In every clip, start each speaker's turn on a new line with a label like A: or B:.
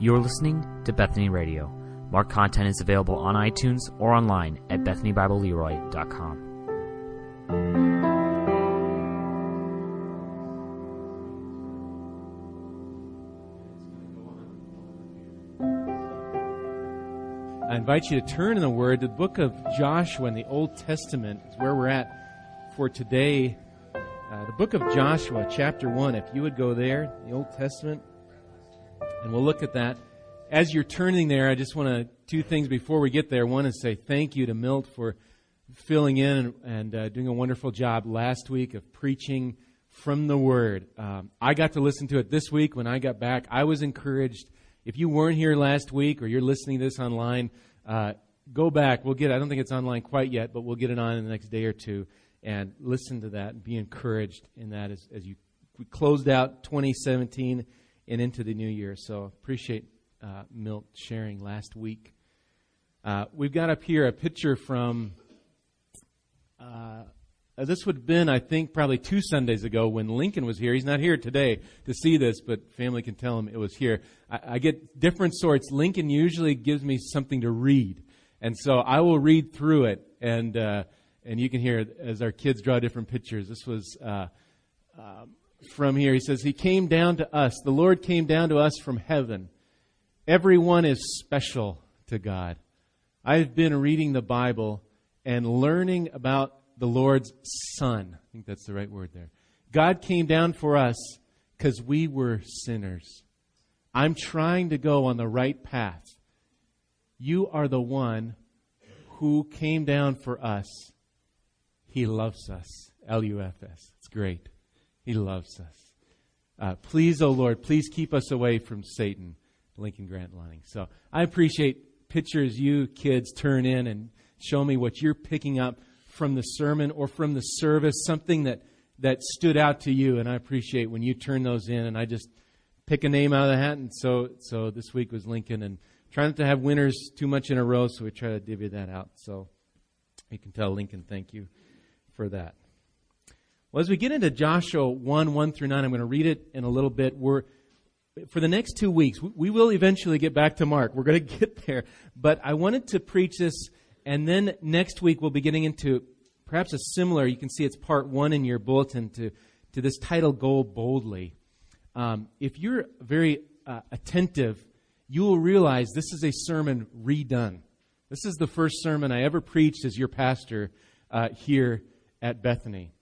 A: You're listening to Bethany Radio. More content is available on iTunes or online at BethanyBibleLeroy.com.
B: I invite you to turn in the Word to the book of Joshua in the Old Testament is where we're at for today. Uh, the book of Joshua, chapter 1. If you would go there, the Old Testament, and we'll look at that. As you're turning there, I just want to, two things before we get there. One is say thank you to Milt for filling in and, and uh, doing a wonderful job last week of preaching from the Word. Um, I got to listen to it this week when I got back. I was encouraged if you weren't here last week or you're listening to this online, uh, go back. We'll get. I don't think it's online quite yet, but we'll get it on in the next day or two and listen to that and be encouraged in that as, as you we closed out 2017 and into the new year. So appreciate uh, Milt sharing last week. Uh, we've got up here a picture from uh, this would have been, I think, probably two Sundays ago when Lincoln was here. He's not here today to see this, but family can tell him it was here. I, I get different sorts. Lincoln usually gives me something to read, and so I will read through it, and uh, and you can hear as our kids draw different pictures. This was uh, uh, from here. He says, "He came down to us. The Lord came down to us from heaven. Everyone is special to God. I've been reading the Bible." And learning about the Lord's Son. I think that's the right word there. God came down for us because we were sinners. I'm trying to go on the right path. You are the one who came down for us. He loves us. L U F S. It's great. He loves us. Uh, please, oh Lord, please keep us away from Satan. Lincoln Grant Lanning. So I appreciate pictures you kids turn in and show me what you're picking up from the sermon or from the service, something that, that stood out to you. And I appreciate when you turn those in and I just pick a name out of the hat. And so, so this week was Lincoln and trying not to have winners too much in a row. So we try to divvy that out. So you can tell Lincoln, thank you for that. Well, as we get into Joshua 1, 1 through 9, I'm going to read it in a little bit. We're, for the next two weeks, we will eventually get back to Mark. We're going to get there. But I wanted to preach this and then next week, we'll be getting into perhaps a similar, you can see it's part one in your bulletin to, to this title, Go Boldly. Um, if you're very uh, attentive, you will realize this is a sermon redone. This is the first sermon I ever preached as your pastor uh, here at Bethany.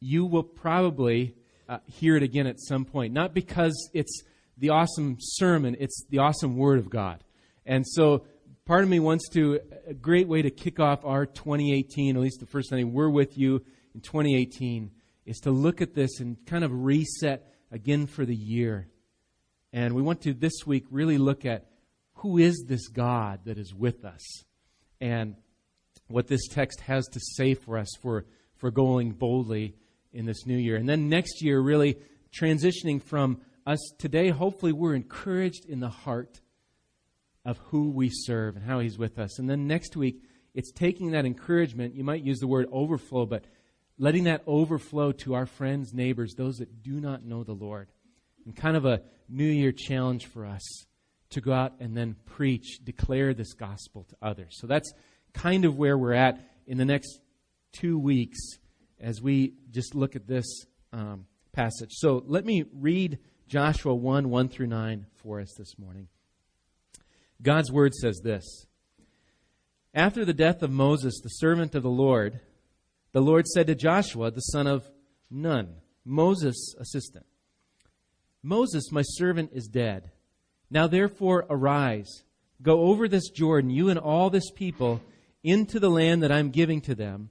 B: You will probably uh, hear it again at some point, not because it's the awesome sermon, it's the awesome Word of God. And so part of me wants to, a great way to kick off our 2018, at least the first Sunday we're with you in 2018, is to look at this and kind of reset again for the year. And we want to this week really look at who is this God that is with us and what this text has to say for us for, for going boldly in this new year. And then next year, really transitioning from us today, hopefully, we're encouraged in the heart of who we serve and how He's with us. And then next week, it's taking that encouragement, you might use the word overflow, but letting that overflow to our friends, neighbors, those that do not know the Lord. And kind of a New Year challenge for us to go out and then preach, declare this gospel to others. So that's kind of where we're at in the next two weeks as we just look at this um, passage. So let me read Joshua 1 1 through 9 for us this morning. God's word says this After the death of Moses, the servant of the Lord, the Lord said to Joshua, the son of Nun, Moses' assistant, Moses, my servant, is dead. Now therefore arise, go over this Jordan, you and all this people, into the land that I'm giving to them,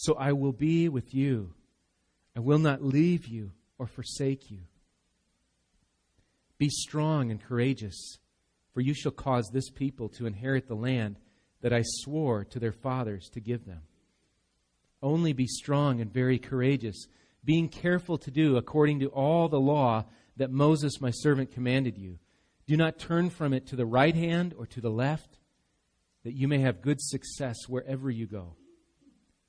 B: so I will be with you. I will not leave you or forsake you. Be strong and courageous For you shall cause this people to inherit the land that I swore to their fathers to give them. Only be strong and very courageous, being careful to do according to all the law that Moses my servant commanded you. Do not turn from it to the right hand or to the left, that you may have good success wherever you go.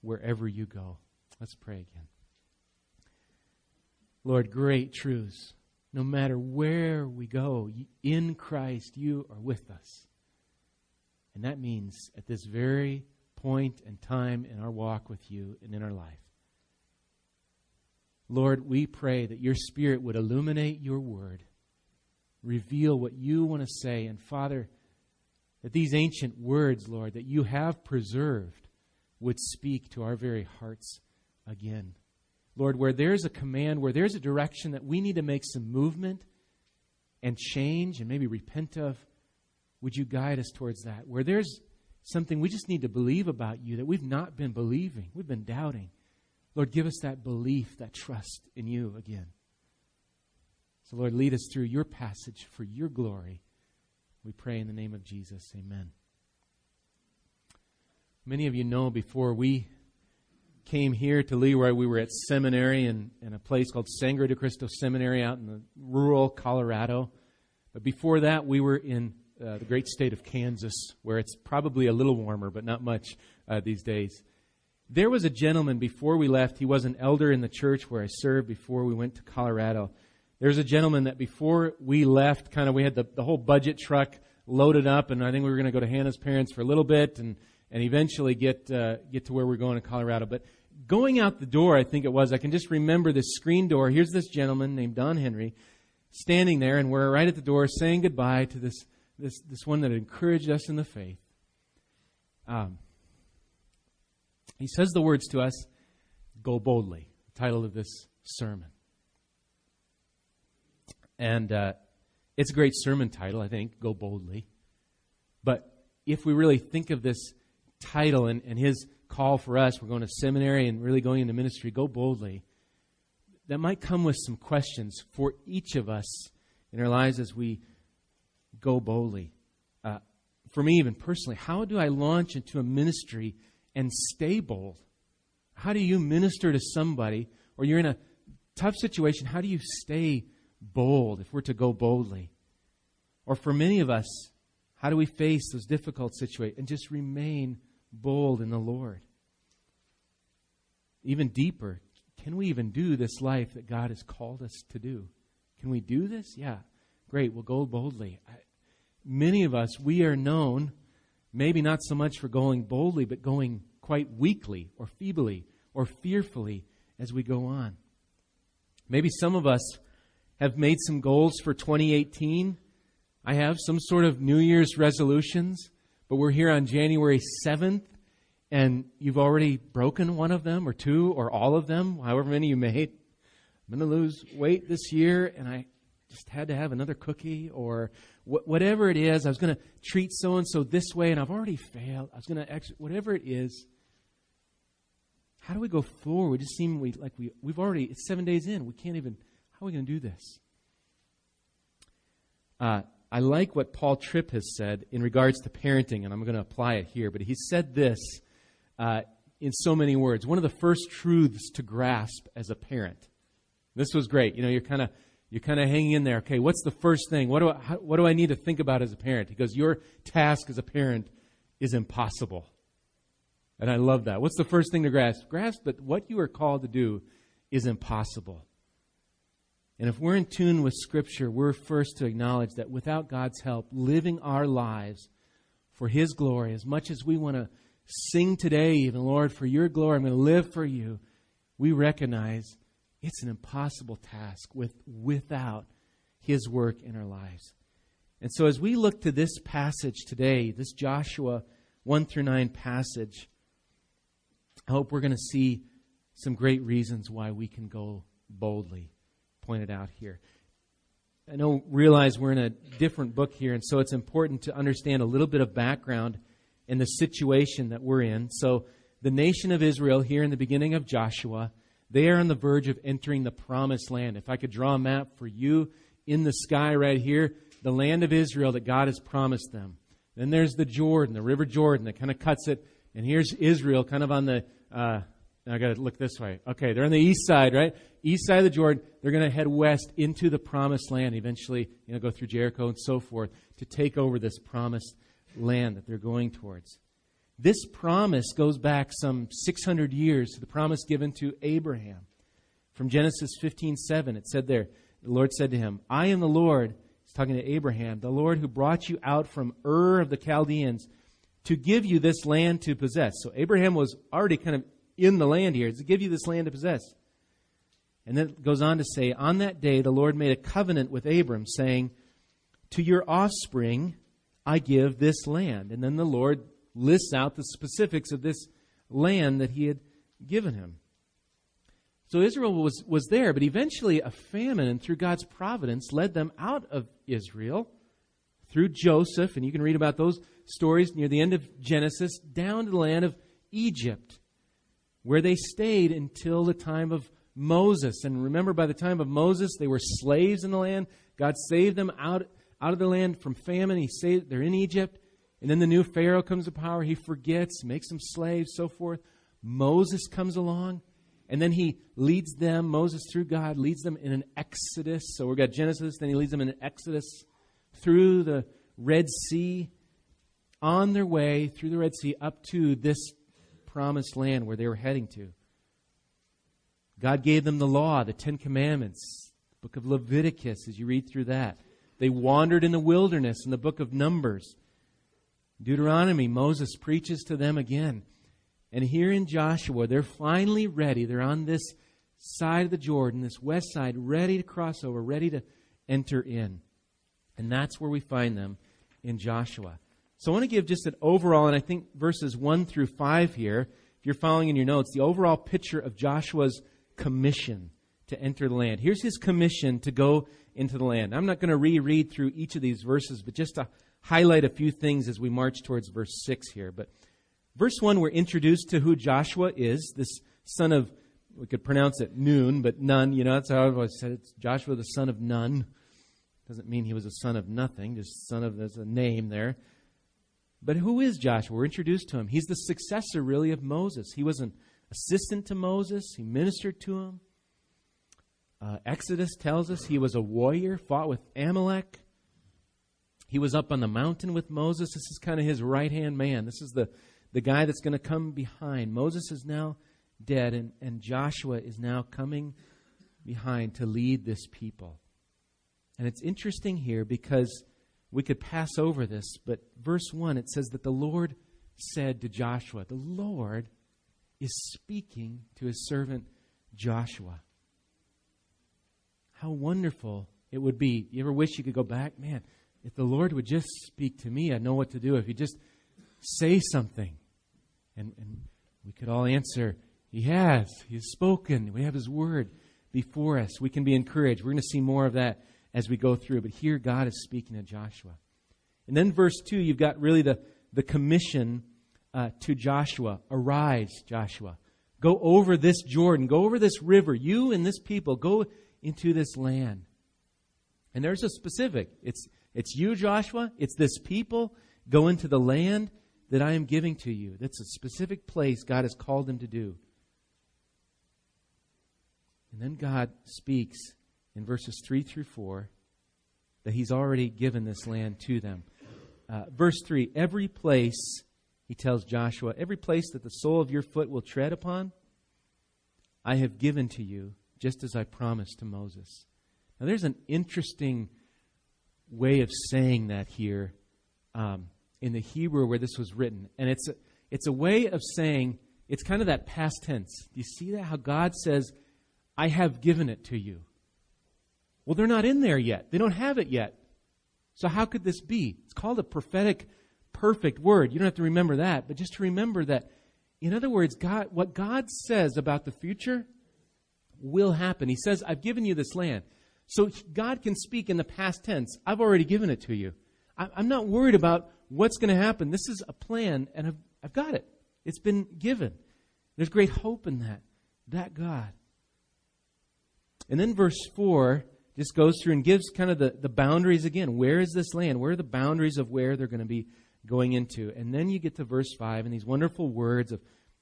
B: wherever you go. Let's pray again. Lord, great truths. No matter where we go, in Christ, you are with us. And that means at this very point and time in our walk with you and in our life. Lord, we pray that your Spirit would illuminate your word, reveal what you want to say, and Father, that these ancient words, Lord, that you have preserved would speak to our very hearts again. Lord, where there's a command, where there's a direction that we need to make some movement and change and maybe repent of, would you guide us towards that? Where there's something we just need to believe about you that we've not been believing, we've been doubting. Lord, give us that belief, that trust in you again. So, Lord, lead us through your passage for your glory. We pray in the name of Jesus. Amen. Many of you know before we came here to Leroy, we were at seminary in, in a place called Sangre de Cristo Seminary out in the rural Colorado. But before that, we were in uh, the great state of Kansas, where it's probably a little warmer, but not much uh, these days. There was a gentleman before we left. He was an elder in the church where I served before we went to Colorado. There was a gentleman that before we left, kind of, we had the, the whole budget truck loaded up, and I think we were going to go to Hannah's parents for a little bit, and and eventually get uh, get to where we're going in Colorado. But going out the door, I think it was, I can just remember this screen door. Here's this gentleman named Don Henry standing there, and we're right at the door saying goodbye to this this, this one that encouraged us in the faith. Um, he says the words to us, Go boldly, the title of this sermon. And uh, it's a great sermon title, I think, Go Boldly. But if we really think of this title and, and his call for us, we're going to seminary and really going into ministry, Go Boldly, that might come with some questions for each of us in our lives as we go boldly. Uh, for me, even personally, how do I launch into a ministry and stay bold? How do you minister to somebody, or you're in a tough situation, how do you stay bold if we're to go boldly? Or for many of us, how do we face those difficult situations and just remain bold in the Lord? Even deeper, can we even do this life that God has called us to do? Can we do this? Yeah. Great. We'll go boldly. I, many of us, we are known, maybe not so much for going boldly, but going quite weakly or feebly or fearfully as we go on. Maybe some of us have made some goals for 2018. I have some sort of New Year's resolutions, but we're here on January 7th, and you've already broken one of them, or two, or all of them, however many you made. I'm going to lose weight this year, and I just had to have another cookie, or wh- whatever it is, I was going to treat so and so this way, and I've already failed. I was going to, ex- whatever it is. How do we go forward? We just seem we, like we, we've already, it's seven days in. We can't even, how are we going to do this? Uh, I like what Paul Tripp has said in regards to parenting, and I'm going to apply it here, but he said this uh, in so many words. One of the first truths to grasp as a parent. This was great. You know, you're kind of you're kind of hanging in there. Okay, what's the first thing? What do I, how, what do I need to think about as a parent? He goes, your task as a parent is impossible. And I love that. What's the first thing to grasp? Grasp that what you are called to do is impossible. And if we're in tune with Scripture, we're first to acknowledge that without God's help, living our lives for His glory, as much as we want to sing today, even, Lord, for your glory, I'm going to live for you, we recognize it's an impossible task with, without His work in our lives. And so as we look to this passage today, this Joshua 1 through 9 passage, I hope we're going to see some great reasons why we can go boldly, pointed out here. I don't realize we're in a different book here, and so it's important to understand a little bit of background in the situation that we're in. So, the nation of Israel, here in the beginning of Joshua, they are on the verge of entering the promised land. If I could draw a map for you in the sky right here, the land of Israel that God has promised them. Then there's the Jordan, the River Jordan that kind of cuts it. And here's Israel kind of on the, uh, I got to look this way. Okay, they're on the east side, right? East side of the Jordan. They're going to head west into the promised land, eventually, you know, go through Jericho and so forth to take over this promised land that they're going towards. This promise goes back some 600 years to the promise given to Abraham. From Genesis 15:7, it said there, the Lord said to him, I am the Lord, he's talking to Abraham, the Lord who brought you out from Ur of the Chaldeans to give you this land to possess. So Abraham was already kind of in the land here, to give you this land to possess. And then it goes on to say, On that day the Lord made a covenant with Abram, saying, To your offspring I give this land. And then the Lord lists out the specifics of this land that he had given him. So Israel was, was there, but eventually a famine, through God's providence, led them out of Israel through Joseph, and you can read about those stories near the end of Genesis, down to the land of Egypt, where they stayed until the time of Moses. And remember, by the time of Moses, they were slaves in the land. God saved them out, out of the land from famine. He saved, they're in Egypt. And then the new Pharaoh comes to power. He forgets, makes them slaves, so forth. Moses comes along. And then he leads them, Moses through God, leads them in an exodus. So we've got Genesis, then he leads them in an exodus through the Red Sea, on their way through the Red Sea up to this promised land where they were heading to. God gave them the law, the Ten Commandments, the book of Leviticus, as you read through that. They wandered in the wilderness in the book of Numbers. Deuteronomy, Moses preaches to them again. And here in Joshua, they're finally ready. They're on this side of the Jordan, this west side, ready to cross over, ready to enter in. And that's where we find them in Joshua. So I want to give just an overall, and I think verses 1 through 5 here, if you're following in your notes, the overall picture of Joshua's commission to enter the land. Here's his commission to go into the land. I'm not going to reread through each of these verses, but just to highlight a few things as we march towards verse 6 here. But Verse 1, we're introduced to who Joshua is, this son of, we could pronounce it Nun, but Nun, you know, that's how I've always said it. It's Joshua, the son of Nun. Doesn't mean he was a son of nothing, just son of, there's a name there. But who is Joshua? We're introduced to him. He's the successor, really, of Moses. He was an assistant to Moses, he ministered to him. Uh, Exodus tells us he was a warrior, fought with Amalek. He was up on the mountain with Moses. This is kind of his right hand man. This is the the guy that's going to come behind. Moses is now dead, and, and Joshua is now coming behind to lead this people. And it's interesting here because we could pass over this, but verse 1 it says that the Lord said to Joshua, The Lord is speaking to his servant Joshua. How wonderful it would be. You ever wish you could go back? Man, if the Lord would just speak to me, I'd know what to do. If he just say something. And, and we could all answer, He has. He has spoken. We have His word before us. We can be encouraged. We're going to see more of that as we go through. But here, God is speaking to Joshua. And then, verse 2, you've got really the, the commission uh, to Joshua Arise, Joshua. Go over this Jordan. Go over this river. You and this people, go into this land. And there's a specific. It's, it's you, Joshua. It's this people. Go into the land that I am giving to you. That's a specific place God has called them to do. And then God speaks in verses 3 through 4 that he's already given this land to them. Uh, verse 3 Every place, he tells Joshua, every place that the sole of your foot will tread upon, I have given to you, just as I promised to Moses. Now, there's an interesting way of saying that here. Um, in the Hebrew where this was written. And it's a, it's a way of saying, it's kind of that past tense. Do you see that? How God says, I have given it to you. Well, they're not in there yet. They don't have it yet. So how could this be? It's called a prophetic perfect word. You don't have to remember that, but just to remember that, in other words, God, what God says about the future will happen. He says, I've given you this land. So God can speak in the past tense. I've already given it to you. I'm not worried about what's going to happen. This is a plan, and I've, I've got it. It's been given. There's great hope in that. That God. And then verse 4 just goes through and gives kind of the, the boundaries again. Where is this land? Where are the boundaries of where they're going to be going into? And then you get to verse 5 and these wonderful words of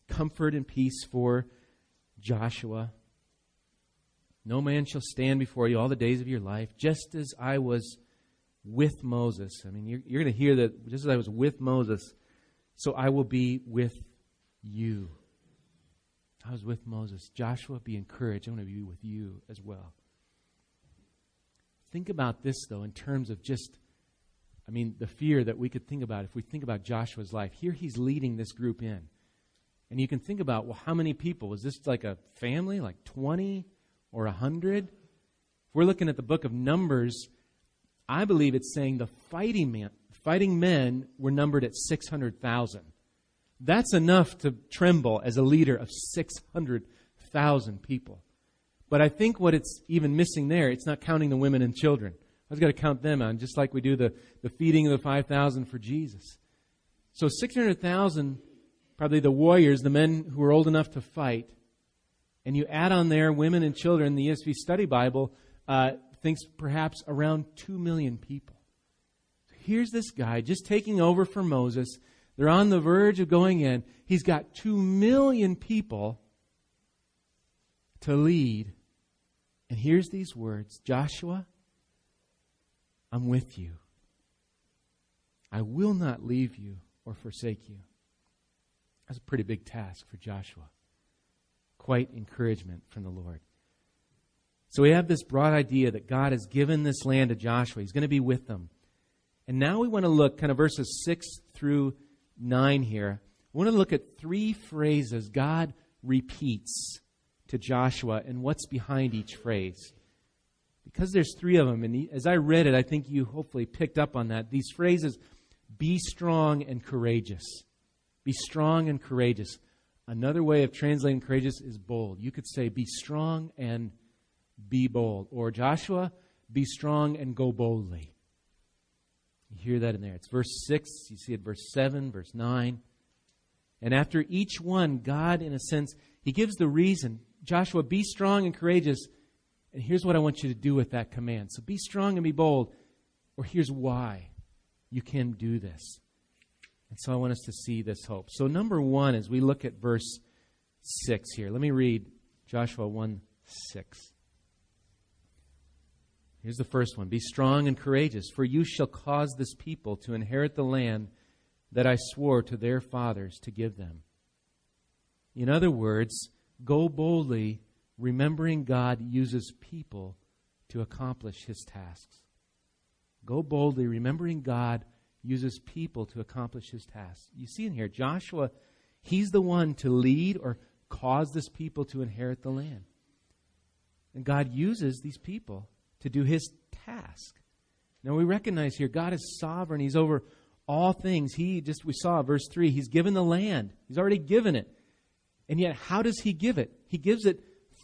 B: comfort and peace for Joshua. No man shall stand before you all the days of your life, just as I was with Moses. I mean, you're, you're going to hear that just as I was with Moses, so I will be with you. I was with Moses. Joshua, be encouraged. I'm going to be with you as well. Think about this, though, in terms of just, I mean, the fear that we could think about if we think about Joshua's life. Here he's leading this group in. And you can think about, well, how many people? Was this like a family, like 20 or 100? If we're looking at the book of Numbers, I believe it's saying the fighting men, fighting men were numbered at 600,000. That's enough to tremble as a leader of 600,000 people. But I think what it's even missing there, it's not counting the women and children. I was going to count them on, just like we do the, the feeding of the 5,000 for Jesus. So 600,000, probably the warriors, the men who were old enough to fight, and you add on there women and children, the ESV Study Bible uh, thinks perhaps around 2 million people. Here's this guy just taking over for Moses. They're on the verge of going in. He's got 2 million people to lead and here's these words Joshua, I'm with you. I will not leave you or forsake you. That's a pretty big task for Joshua. Quite encouragement from the Lord. So we have this broad idea that God has given this land to Joshua. He's going to be with them. And now we want to look kind of verses 6 through 9 here. We want to look at three phrases God repeats to Joshua and what's behind each phrase. Because there's three of them, and as I read it, I think you hopefully picked up on that. These phrases be strong and courageous. Be strong and courageous. Another way of translating courageous is bold. You could say, be strong and be bold. Or Joshua, be strong and go boldly. You hear that in there. It's verse 6. You see it verse 7, verse 9. And after each one, God, in a sense, He gives the reason Joshua, be strong and courageous. And here's what I want you to do with that command. So be strong and be bold. Or here's why you can do this. And so I want us to see this hope. So, number one, as we look at verse 6 here, let me read Joshua 1 6. Here's the first one Be strong and courageous, for you shall cause this people to inherit the land that I swore to their fathers to give them. In other words, Go boldly, remembering God uses people to accomplish his tasks. Go boldly, remembering God uses people to accomplish his tasks. You see in here, Joshua, he's the one to lead or cause this people to inherit the land. And God uses these people to do his task. Now we recognize here God is sovereign. He's over all things. He just we saw verse 3, he's given the land. He's already given it. And yet, how does he give it? He gives it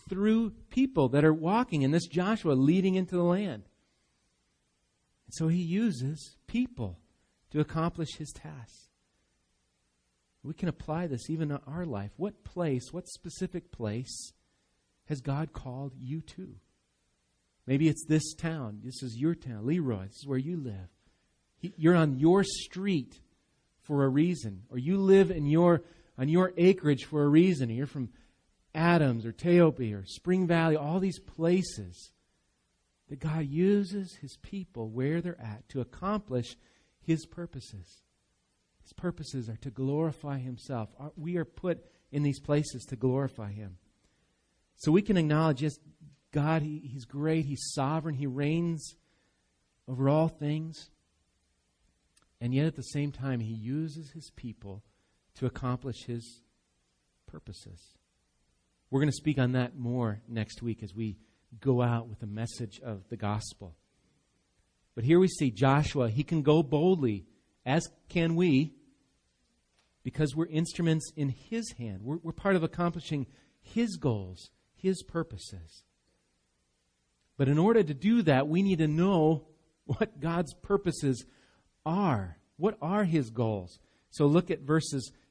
B: through people that are walking in this Joshua leading into the land. And so he uses people to accomplish his task. We can apply this even to our life. What place, what specific place has God called you to? Maybe it's this town. This is your town. Leroy, this is where you live. You're on your street for a reason, or you live in your on your acreage for a reason. You're from Adams or Taopi or Spring Valley, all these places that God uses His people where they're at to accomplish His purposes. His purposes are to glorify Himself. We are put in these places to glorify Him. So we can acknowledge, yes, God, he, He's great, He's sovereign, He reigns over all things. And yet at the same time, He uses His people to accomplish his purposes. We're going to speak on that more next week as we go out with the message of the gospel. But here we see Joshua, he can go boldly, as can we, because we're instruments in his hand. We're, we're part of accomplishing his goals, his purposes. But in order to do that, we need to know what God's purposes are. What are his goals? So look at verses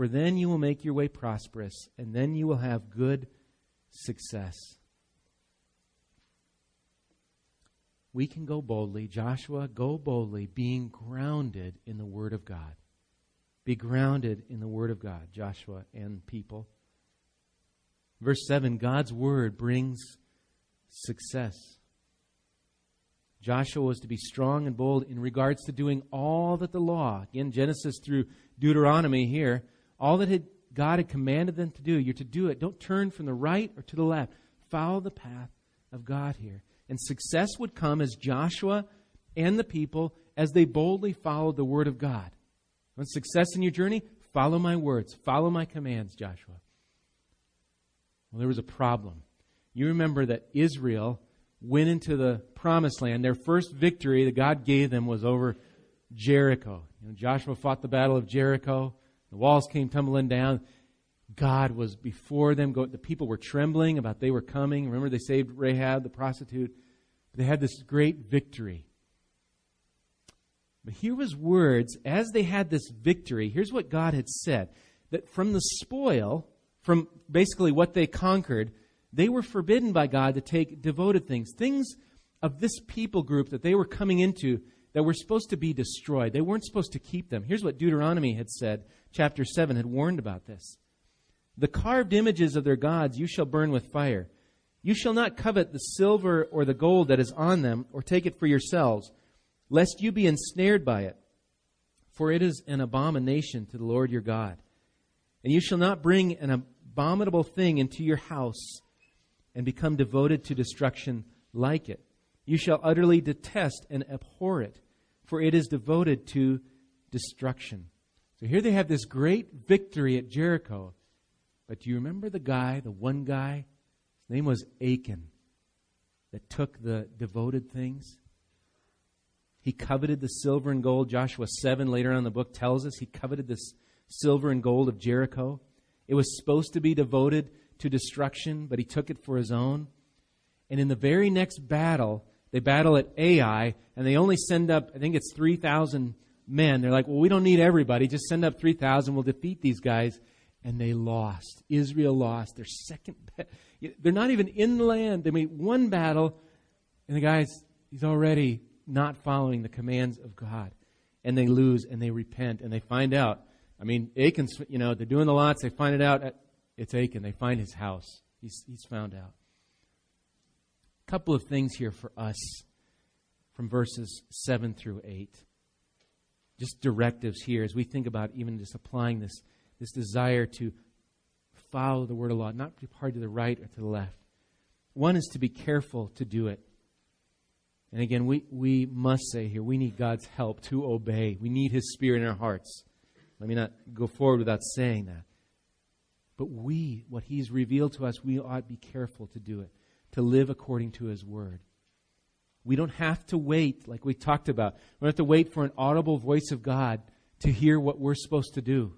B: For then you will make your way prosperous, and then you will have good success. We can go boldly. Joshua, go boldly, being grounded in the Word of God. Be grounded in the Word of God, Joshua and people. Verse 7 God's Word brings success. Joshua was to be strong and bold in regards to doing all that the law, again, Genesis through Deuteronomy here, all that had, God had commanded them to do, you're to do it. Don't turn from the right or to the left. Follow the path of God here. And success would come as Joshua and the people, as they boldly followed the word of God. Want success in your journey? Follow my words. Follow my commands, Joshua. Well, there was a problem. You remember that Israel went into the promised land, their first victory that God gave them was over Jericho. You know, Joshua fought the battle of Jericho. The walls came tumbling down. God was before them. The people were trembling about they were coming. Remember, they saved Rahab, the prostitute. They had this great victory. But here was words as they had this victory. Here's what God had said that from the spoil, from basically what they conquered, they were forbidden by God to take devoted things, things of this people group that they were coming into that were supposed to be destroyed. They weren't supposed to keep them. Here's what Deuteronomy had said, chapter 7 had warned about this. The carved images of their gods you shall burn with fire. You shall not covet the silver or the gold that is on them, or take it for yourselves, lest you be ensnared by it. For it is an abomination to the Lord your God. And you shall not bring an abominable thing into your house and become devoted to destruction like it. You shall utterly detest and abhor it, for it is devoted to destruction. So here they have this great victory at Jericho. But do you remember the guy, the one guy? His name was Achan, that took the devoted things. He coveted the silver and gold. Joshua 7 later on in the book tells us he coveted this silver and gold of Jericho. It was supposed to be devoted to destruction, but he took it for his own. And in the very next battle, they battle at Ai, and they only send up, I think it's 3,000 men. They're like, well, we don't need everybody. Just send up 3,000. We'll defeat these guys. And they lost. Israel lost their second They're not even in the land. They made one battle, and the guy's, he's already not following the commands of God. And they lose, and they repent, and they find out. I mean, Achan's, you know, they're doing the lots. They find it out. At, it's Achan. They find his house. He's, he's found out. Couple of things here for us from verses 7 through 8. Just directives here as we think about even just applying this, this desire to follow the word of law, not depart to the right or to the left. One is to be careful to do it. And again, we, we must say here, we need God's help to obey. We need His Spirit in our hearts. Let me not go forward without saying that. But we, what He's revealed to us, we ought to be careful to do it, to live according to His Word. We don't have to wait, like we talked about. We don't have to wait for an audible voice of God to hear what we're supposed to do.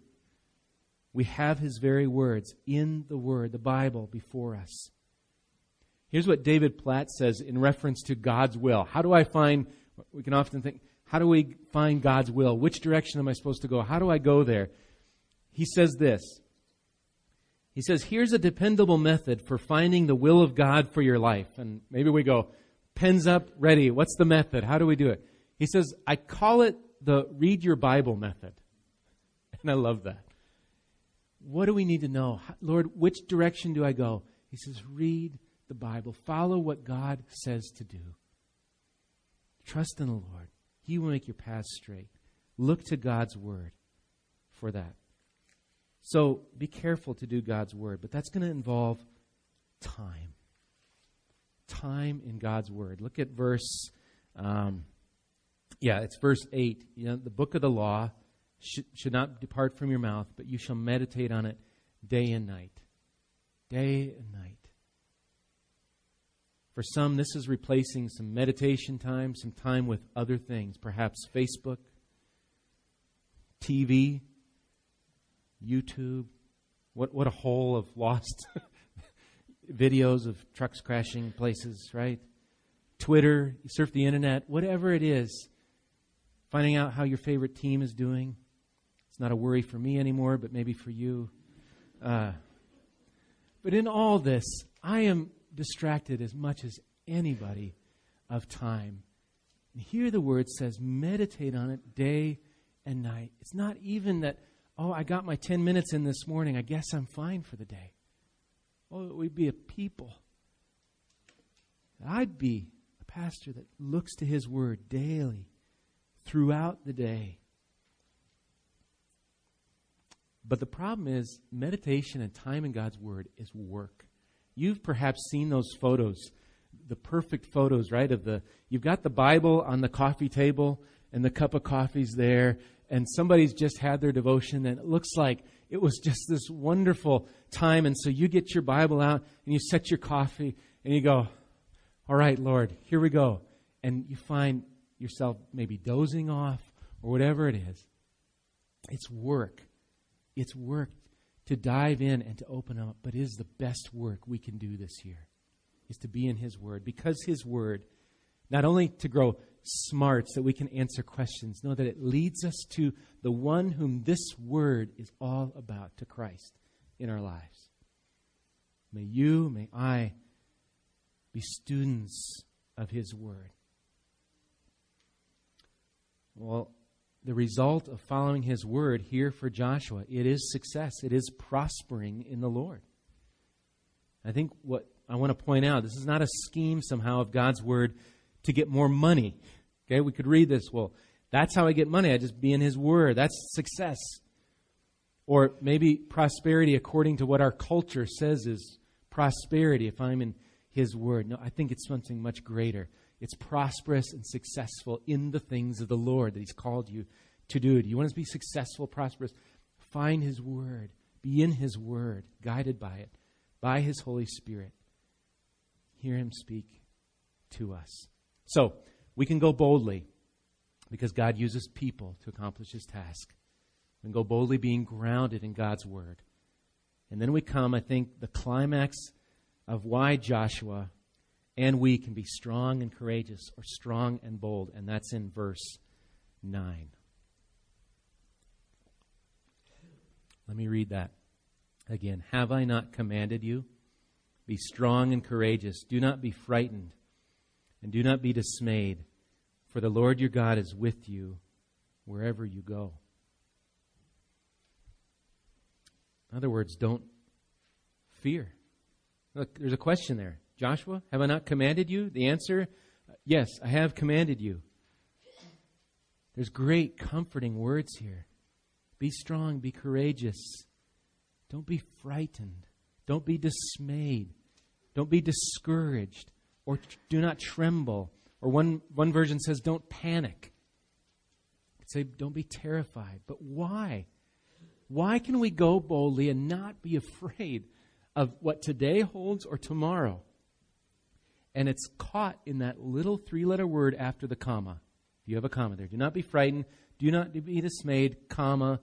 B: We have His very words in the Word, the Bible, before us. Here's what David Platt says in reference to God's will. How do I find, we can often think, how do we find God's will? Which direction am I supposed to go? How do I go there? He says this he says, here's a dependable method for finding the will of God for your life. And maybe we go, pens up, ready. What's the method? How do we do it? He says, I call it the read your Bible method. And I love that. What do we need to know? Lord, which direction do I go? He says, read the Bible. Follow what God says to do. Trust in the Lord. He will make your path straight. Look to God's word for that. So be careful to do God's word, but that's going to involve time. Time in God's word. Look at verse, um, yeah, it's verse 8. You know, the book of the law should, should not depart from your mouth, but you shall meditate on it day and night. Day and night. For some, this is replacing some meditation time, some time with other things, perhaps Facebook, TV, YouTube. What, what a hole of lost videos of trucks crashing places, right? Twitter, you surf the internet, whatever it is. Finding out how your favorite team is doing. It's not a worry for me anymore, but maybe for you. Uh, but in all this, I am distracted as much as anybody of time. And here the word says, meditate on it day and night. It's not even that oh, I got my 10 minutes in this morning. I guess I'm fine for the day. Oh, we'd be a people. I'd be a pastor that looks to his word daily throughout the day. But the problem is, meditation and time in God's word is work. You've perhaps seen those photos, the perfect photos, right? Of the you've got the Bible on the coffee table and the cup of coffee's there and somebody's just had their devotion and it looks like it was just this wonderful time. And so you get your Bible out and you set your coffee and you go, All right, Lord, here we go. And you find yourself maybe dozing off or whatever it is. It's work. It's work to dive in and to open up, but it is the best work we can do this year is to be in His Word because His Word, not only to grow smarts that we can answer questions. Know that it leads us to the one whom this word is all about, to Christ in our lives. May you, may I be students of his word. Well, the result of following his word here for Joshua, it is success. It is prospering in the Lord. I think what I want to point out, this is not a scheme somehow of God's word to get more money. Okay, we could read this. Well, that's how I get money. I just be in His Word. That's success. Or maybe prosperity according to what our culture says is prosperity if I'm in His Word. No, I think it's something much greater. It's prosperous and successful in the things of the Lord that He's called you to do. Do you want to be successful, prosperous? Find His Word. Be in His Word, guided by it, by His Holy Spirit. Hear Him speak to us. So, we can go boldly because God uses people to accomplish his task. Can go boldly being grounded in God's word. And then we come, I think, the climax of why Joshua and we can be strong and courageous or strong and bold, and that's in verse 9. Let me read that again. Have I not commanded you? Be strong and courageous. Do not be frightened and do not be dismayed, for the Lord your God is with you wherever you go. In other words, don't fear. Look, there's a question there. Joshua, have I not commanded you? The answer, yes, I have commanded you. There's great comforting words here. Be strong, be courageous. Don't be frightened. Don't be dismayed. Don't be discouraged or do not tremble. Or one, one version says, don't panic. Say, don't be terrified. But why? Why can we go boldly and not be afraid of what today holds or tomorrow? And it's caught in that little three letter word after the comma. If You have a comma there. Do not be frightened. Do not be dismayed, comma,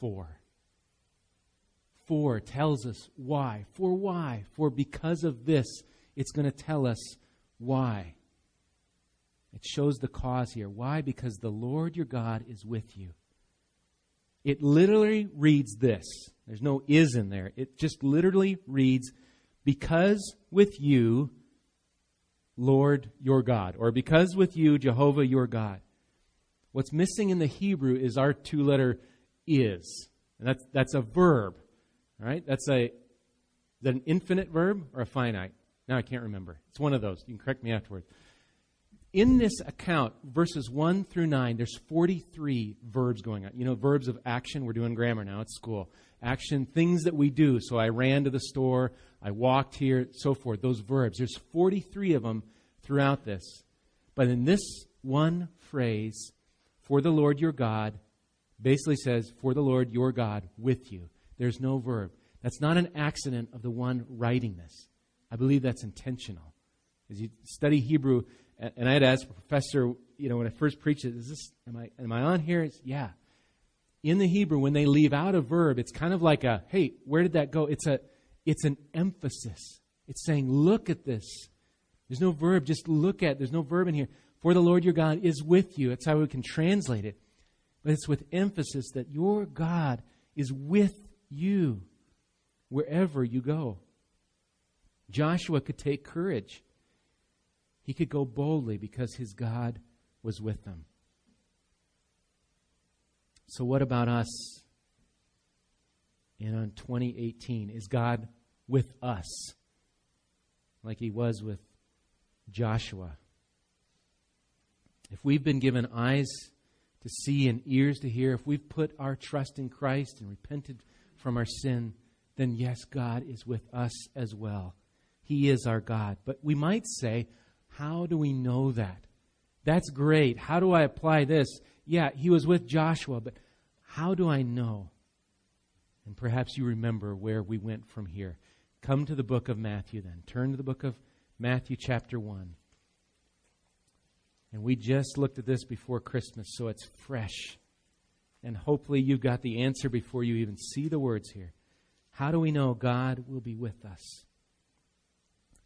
B: for. For tells us why. For why? For because of this it's going to tell us why. It shows the cause here. Why? Because the Lord your God is with you. It literally reads this. There's no is in there. It just literally reads, because with you, Lord your God, or because with you, Jehovah your God. What's missing in the Hebrew is our two letter is. And that's, that's a verb, right? That's a, that an infinite verb or a finite? Now I can't remember. It's one of those. You can correct me afterwards. in this account, verses 1 through 9, there's 43 verbs going on. You know, verbs of action. We're doing grammar now at school. Action, things that we do. So I ran to the store, I walked here, so forth. Those verbs. There's 43 of them throughout this. But in this one phrase, for the Lord your God, basically says, for the Lord your God with you. There's no verb. That's not an accident of the one writing this. I believe that's intentional. As you study Hebrew, and I had asked a professor, you know, when I first preached it, is this, am I, am I on here? It's, yeah. In the Hebrew, when they leave out a verb, it's kind of like a, hey, where did that go? It's a, it's an emphasis. It's saying, look at this. There's no verb, just look at, there's no verb in here. For the Lord your God is with you. That's how we can translate it. But it's with emphasis that your God is with you wherever you go. Joshua could take courage he could go boldly because his God was with him. So, what about us in on 2018? Is God with us like he was with Joshua? If we've been given eyes to see and ears to hear, if we've put our trust in Christ and repented from our sin, then yes, God is with us as well. He is our God. But we might say, how do we know that? That's great. How do I apply this? Yeah, he was with Joshua, but how do I know? And perhaps you remember where we went from here. Come to the book of Matthew then. Turn to the book of Matthew, chapter 1. And we just looked at this before Christmas, so it's fresh. And hopefully you've got the answer before you even see the words here. How do we know God will be with us?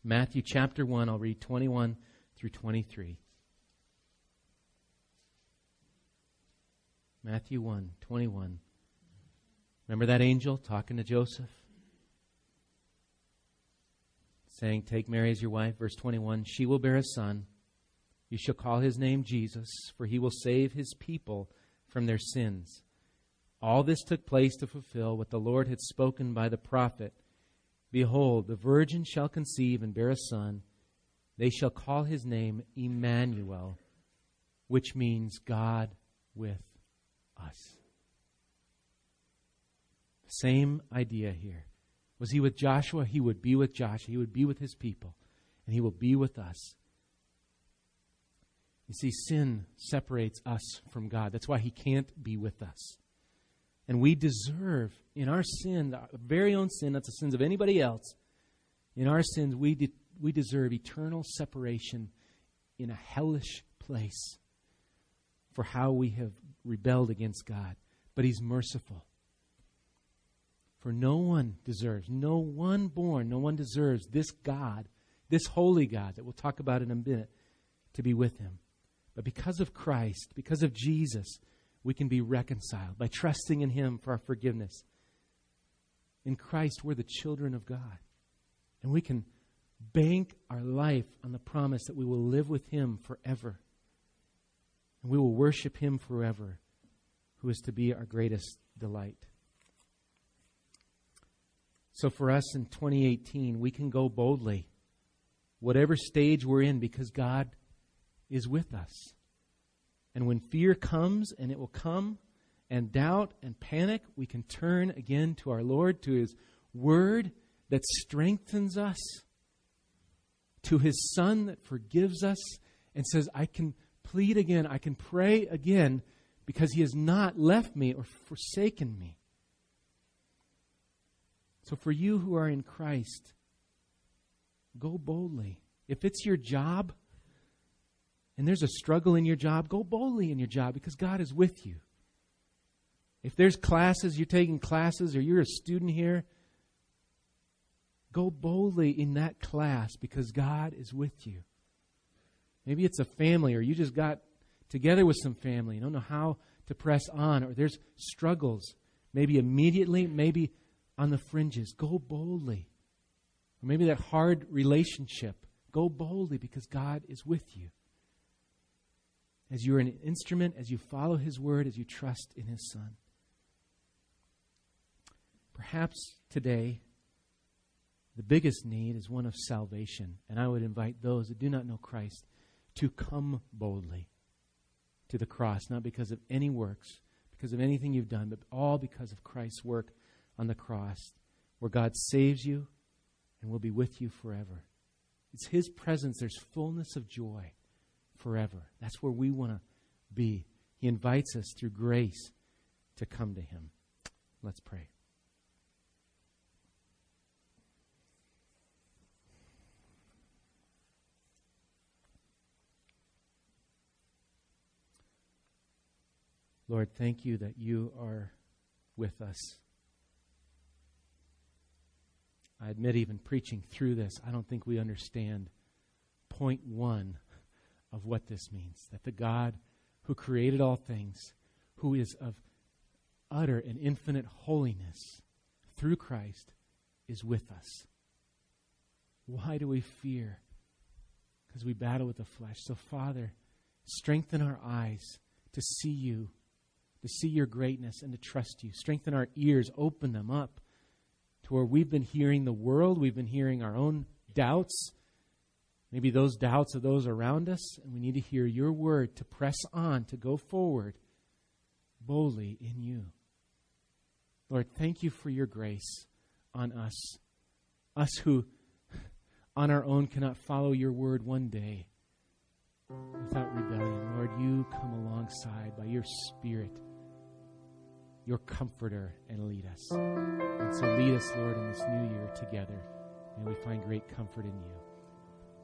B: Matthew chapter 1, I'll read 21 through 23. Matthew 1, 21. Remember that angel talking to Joseph? Saying, Take Mary as your wife. Verse 21 She will bear a son. You shall call his name Jesus, for he will save his people from their sins. All this took place to fulfill what the Lord had spoken by the prophet. Behold, the virgin shall conceive and bear a son. They shall call his name Emmanuel, which means God with us. Same idea here. Was he with Joshua? He would be with Joshua. He would be with his people. And he will be with us. You see, sin separates us from God. That's why he can't be with us. And we deserve, in our sin, our very own sin, not the sins of anybody else, in our sins, we, de- we deserve eternal separation in a hellish place for how we have rebelled against God. But He's merciful. For no one deserves, no one born, no one deserves this God, this holy God that we'll talk about in a minute, to be with Him. But because of Christ, because of Jesus, we can be reconciled by trusting in Him for our forgiveness. In Christ, we're the children of God. And we can bank our life on the promise that we will live with Him forever. And we will worship Him forever, who is to be our greatest delight. So for us in 2018, we can go boldly, whatever stage we're in, because God is with us. And when fear comes, and it will come, and doubt and panic, we can turn again to our Lord, to His Word that strengthens us, to His Son that forgives us and says, I can plead again, I can pray again, because He has not left me or forsaken me. So for you who are in Christ, go boldly. If it's your job, and there's a struggle in your job, go boldly in your job because God is with you. If there's classes, you're taking classes, or you're a student here, go boldly in that class because God is with you. Maybe it's a family, or you just got together with some family. You don't know how to press on, or there's struggles. Maybe immediately, maybe on the fringes. Go boldly. Or maybe that hard relationship. Go boldly because God is with you as you're an instrument, as you follow His word, as you trust in His Son. Perhaps today, the biggest need is one of salvation. And I would invite those that do not know Christ to come boldly to the cross, not because of any works, because of anything you've done, but all because of Christ's work on the cross, where God saves you and will be with you forever. It's His presence. There's fullness of joy forever. That's where we want to be. He invites us through grace to come to Him. Let's pray. Lord, thank you that you are with us. I admit, even preaching through this, I don't think we understand point one of what this means that the God who created all things, who is of utter and infinite holiness through Christ, is with us. Why do we fear? Because we battle with the flesh. So, Father, strengthen our eyes to see you, to see your greatness, and to trust you. Strengthen our ears, open them up to where we've been hearing the world, we've been hearing our own doubts, maybe those doubts of those around us, and we need to hear your word to press on, to go forward boldly in you. Lord, thank you for your grace on us, us who on our own cannot follow your word one day without rebellion. Lord, you come alongside by your Spirit your comforter and lead us. And so lead us, Lord, in this new year together. May we find great comfort in you.